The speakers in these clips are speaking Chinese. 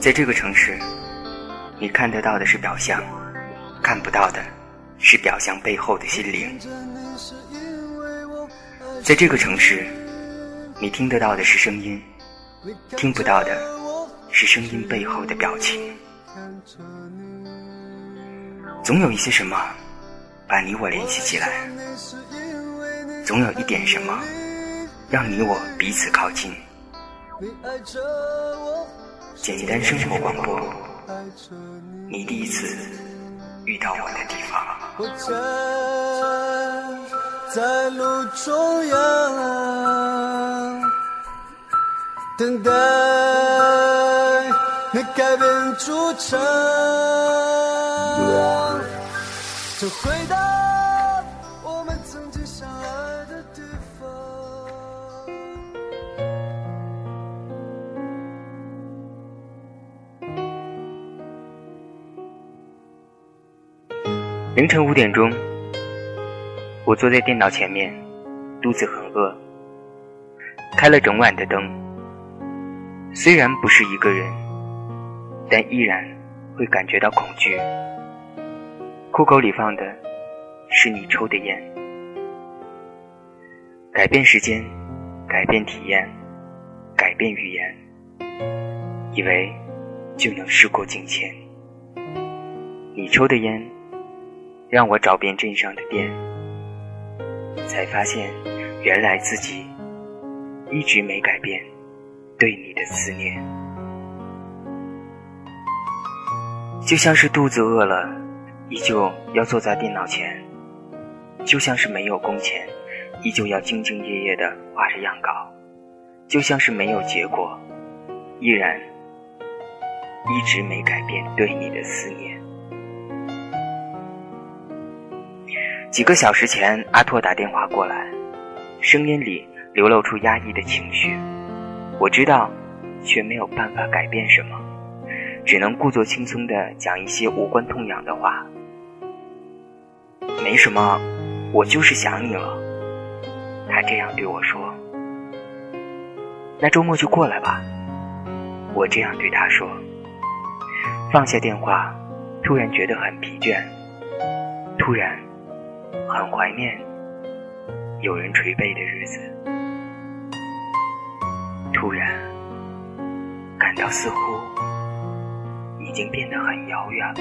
在这个城市，你看得到的是表象，看不到的是表象背后的心灵。在这个城市，你听得到的是声音，听不到的是声音背后的表情。总有一些什么把你我联系起来，总有一点什么让你我彼此靠近为爱着。简单生活广播，你第一次遇到我的地方。我在路中央，等待你改变主场，就回到凌晨五点钟。我坐在电脑前面，肚子很饿，开了整晚的灯。虽然不是一个人，但依然会感觉到恐惧。裤口里放的是你抽的烟。改变时间，改变体验，改变语言，以为就能事过境迁。你抽的烟，让我找遍镇上的店。才发现，原来自己一直没改变对你的思念。就像是肚子饿了，依旧要坐在电脑前；就像是没有工钱，依旧要兢兢业业的画着样稿；就像是没有结果，依然一直没改变对你的思念。几个小时前，阿拓打电话过来，声音里流露出压抑的情绪。我知道，却没有办法改变什么，只能故作轻松的讲一些无关痛痒的话。没什么，我就是想你了。他这样对我说。那周末就过来吧。我这样对他说。放下电话，突然觉得很疲倦。突然。很怀念有人捶背的日子，突然感到似乎已经变得很遥远了。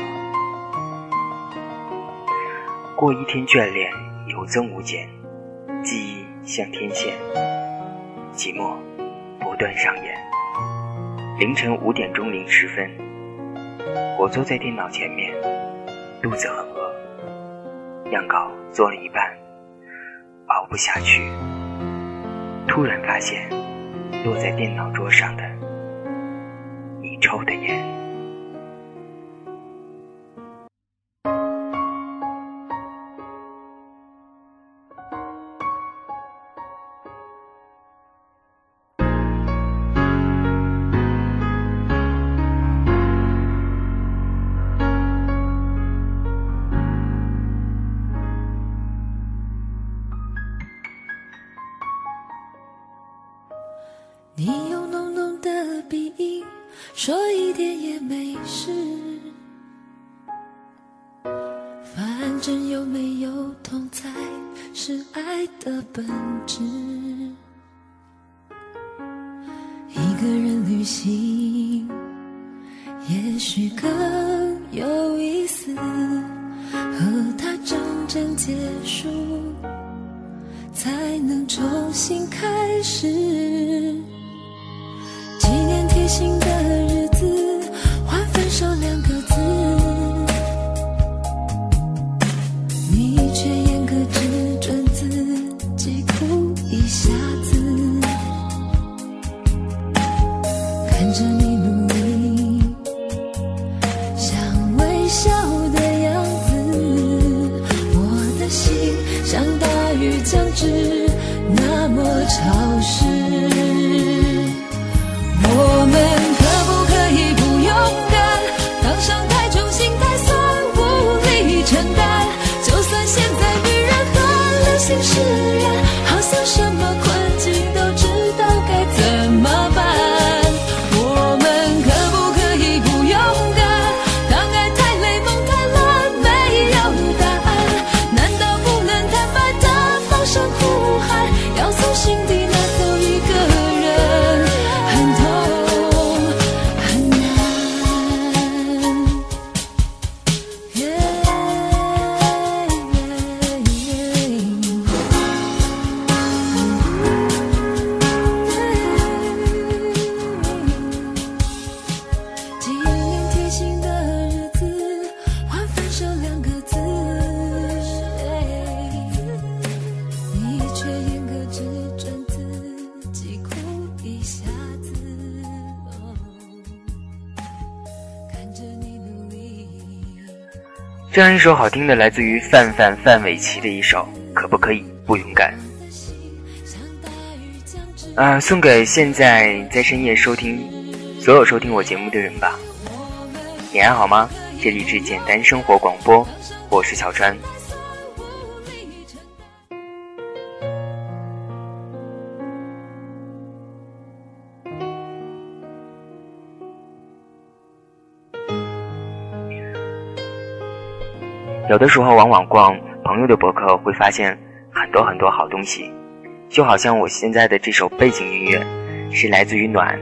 过一天眷恋有增无减，记忆像天线，寂寞不断上演。凌晨五点钟零十分，我坐在电脑前面，肚子很饿，样稿。做了一半，熬不下去。突然发现，落在电脑桌上的你抽的烟。真有没有痛才是爱的本质。一个人旅行也许更有意思，和他真正结束才能重新开始。纪念贴心的人这样一首好听的，来自于范范范玮琪的一首，可不可以不勇敢？啊，送给现在在深夜收听所有收听我节目的人吧。你还好吗？这里是简单生活广播，我是小川。有的时候，往往逛朋友的博客，会发现很多很多好东西，就好像我现在的这首背景音乐，是来自于暖，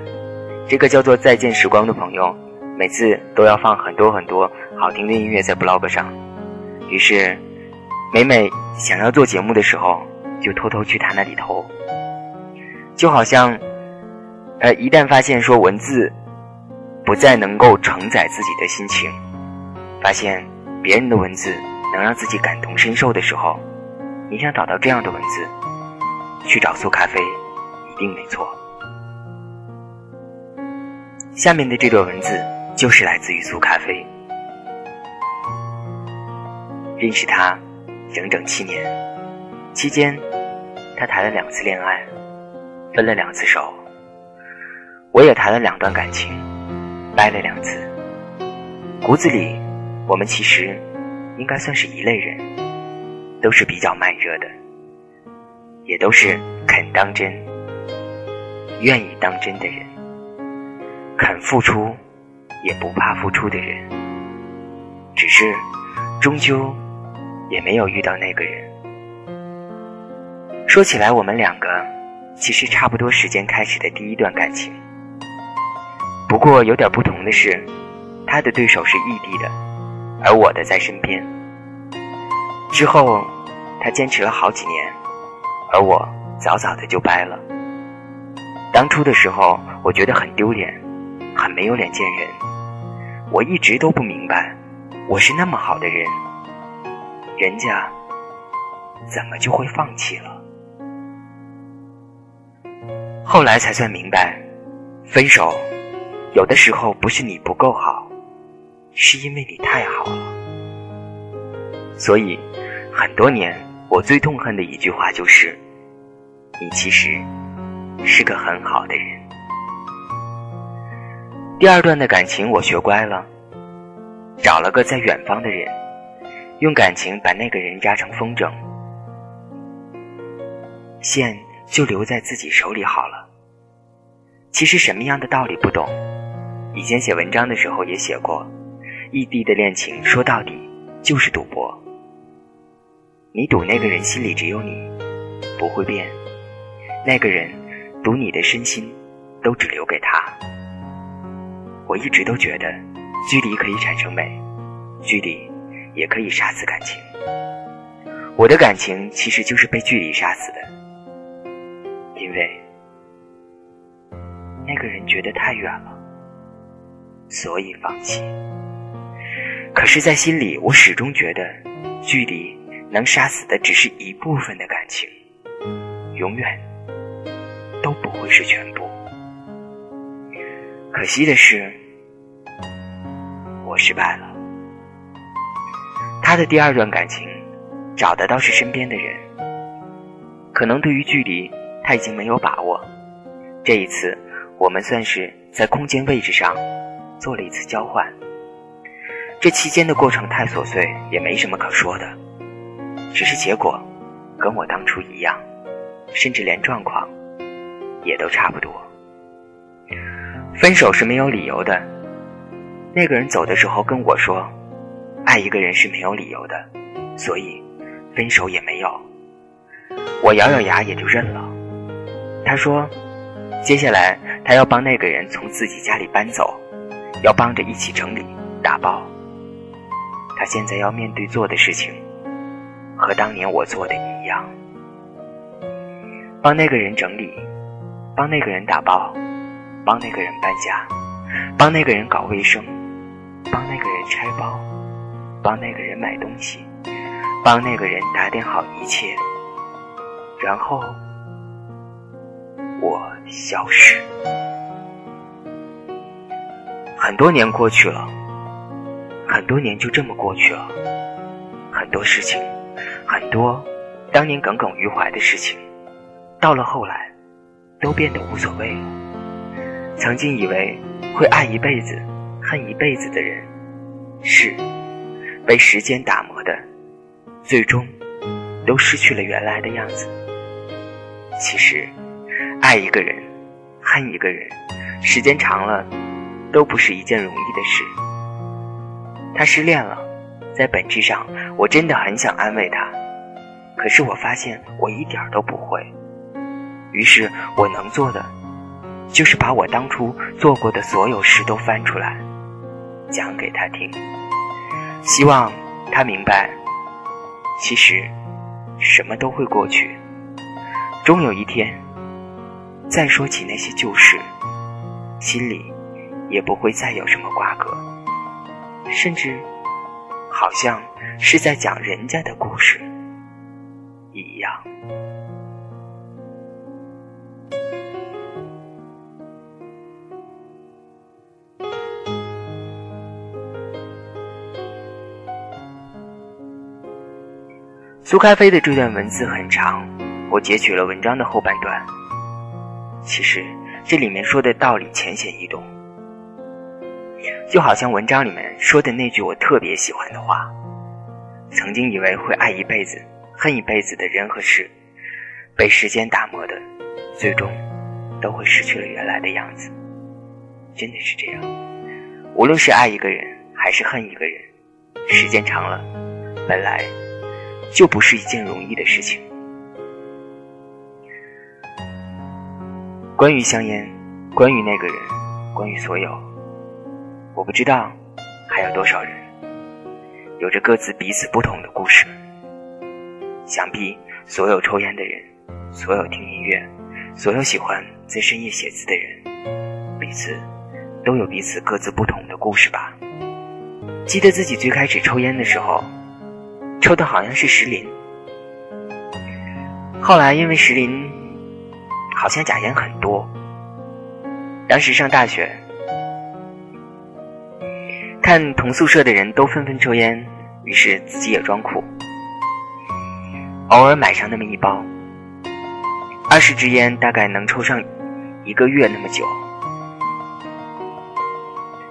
这个叫做再见时光的朋友，每次都要放很多很多好听的音乐在 blog 上，于是，每每想要做节目的时候，就偷偷去他那里投，就好像，呃，一旦发现说文字，不再能够承载自己的心情，发现。别人的文字能让自己感同身受的时候，你想找到这样的文字，去找苏咖啡一定没错。下面的这段文字就是来自于苏咖啡。认识他整整七年，期间他谈了两次恋爱，分了两次手。我也谈了两段感情，掰了两次，骨子里。我们其实应该算是一类人，都是比较慢热的，也都是肯当真、愿意当真的人，肯付出也不怕付出的人。只是终究也没有遇到那个人。说起来，我们两个其实差不多时间开始的第一段感情，不过有点不同的是，他的对手是异地的。而我的在身边。之后，他坚持了好几年，而我早早的就掰了。当初的时候，我觉得很丢脸，很没有脸见人。我一直都不明白，我是那么好的人，人家怎么就会放弃了？后来才算明白，分手有的时候不是你不够好。是因为你太好了，所以很多年我最痛恨的一句话就是：你其实是个很好的人。第二段的感情我学乖了，找了个在远方的人，用感情把那个人压成风筝，线就留在自己手里好了。其实什么样的道理不懂，以前写文章的时候也写过。异地的恋情，说到底就是赌博。你赌那个人心里只有你，不会变；那个人赌你的身心，都只留给他。我一直都觉得，距离可以产生美，距离也可以杀死感情。我的感情其实就是被距离杀死的，因为那个人觉得太远了，所以放弃。可是，在心里，我始终觉得，距离能杀死的只是一部分的感情，永远都不会是全部。可惜的是，我失败了。他的第二段感情，找的倒是身边的人，可能对于距离他已经没有把握。这一次，我们算是在空间位置上做了一次交换。这期间的过程太琐碎，也没什么可说的，只是结果跟我当初一样，甚至连状况也都差不多。分手是没有理由的，那个人走的时候跟我说：“爱一个人是没有理由的，所以分手也没有。”我咬咬牙也就认了。他说：“接下来他要帮那个人从自己家里搬走，要帮着一起整理打包。”他现在要面对做的事情，和当年我做的一样，帮那个人整理，帮那个人打包，帮那个人搬家，帮那个人搞卫生，帮那个人拆包，帮那个人买东西，帮那个人打点好一切，然后我消失。很多年过去了。很多年就这么过去了，很多事情，很多当年耿耿于怀的事情，到了后来，都变得无所谓了。曾经以为会爱一辈子、恨一辈子的人，是被时间打磨的，最终都失去了原来的样子。其实，爱一个人、恨一个人，时间长了，都不是一件容易的事。他失恋了，在本质上，我真的很想安慰他，可是我发现我一点都不会。于是我能做的。就是把我当初做过的所有事都翻出来，讲给他听，希望他明白，其实什么都会过去，终有一天，再说起那些旧事，心里也不会再有什么瓜葛，甚至好像是在讲人家的故事一样。苏开飞的这段文字很长，我截取了文章的后半段。其实这里面说的道理浅显易懂，就好像文章里面说的那句我特别喜欢的话：“曾经以为会爱一辈子、恨一辈子的人和事，被时间打磨的，最终都会失去了原来的样子。”真的是这样，无论是爱一个人还是恨一个人，时间长了，本来。就不是一件容易的事情。关于香烟，关于那个人，关于所有，我不知道还有多少人有着各自彼此不同的故事。想必所有抽烟的人，所有听音乐，所有喜欢在深夜写字的人，彼此都有彼此各自不同的故事吧。记得自己最开始抽烟的时候。抽的好像是石林，后来因为石林好像假烟很多，当时上大学，看同宿舍的人都纷纷抽烟，于是自己也装酷，偶尔买上那么一包，二十支烟大概能抽上一个月那么久。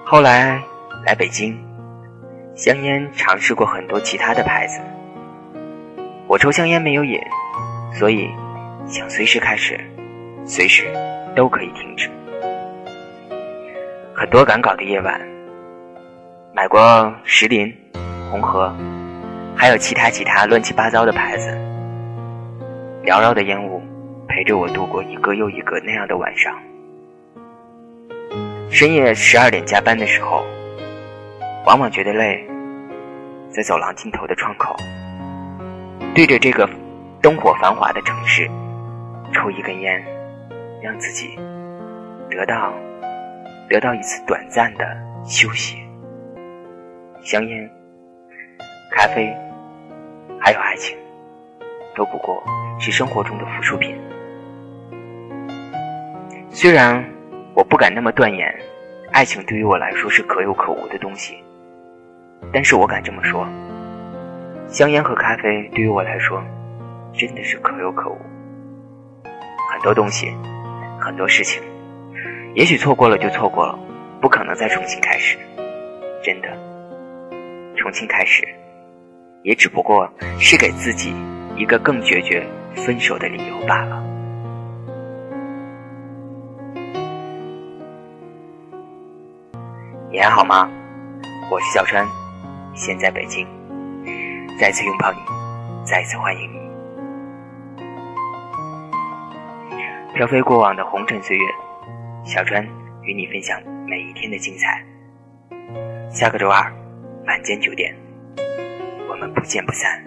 后来来北京。香烟尝试过很多其他的牌子，我抽香烟没有瘾，所以想随时开始，随时都可以停止。很多赶稿的夜晚，买过石林、红河，还有其他其他乱七八糟的牌子，缭绕的烟雾陪着我度过一个又一个那样的晚上。深夜十二点加班的时候。往往觉得累，在走廊尽头的窗口，对着这个灯火繁华的城市，抽一根烟，让自己得到得到一次短暂的休息。香烟、咖啡，还有爱情，都不过是生活中的附属品。虽然我不敢那么断言，爱情对于我来说是可有可无的东西。但是我敢这么说，香烟和咖啡对于我来说，真的是可有可无。很多东西，很多事情，也许错过了就错过了，不可能再重新开始。真的，重新开始，也只不过是给自己一个更决绝分手的理由罢了。你还好吗？我是小川。现在北京，再次拥抱你，再次欢迎你。飘飞过往的红尘岁月，小川与你分享每一天的精彩。下个周二晚间九点，我们不见不散。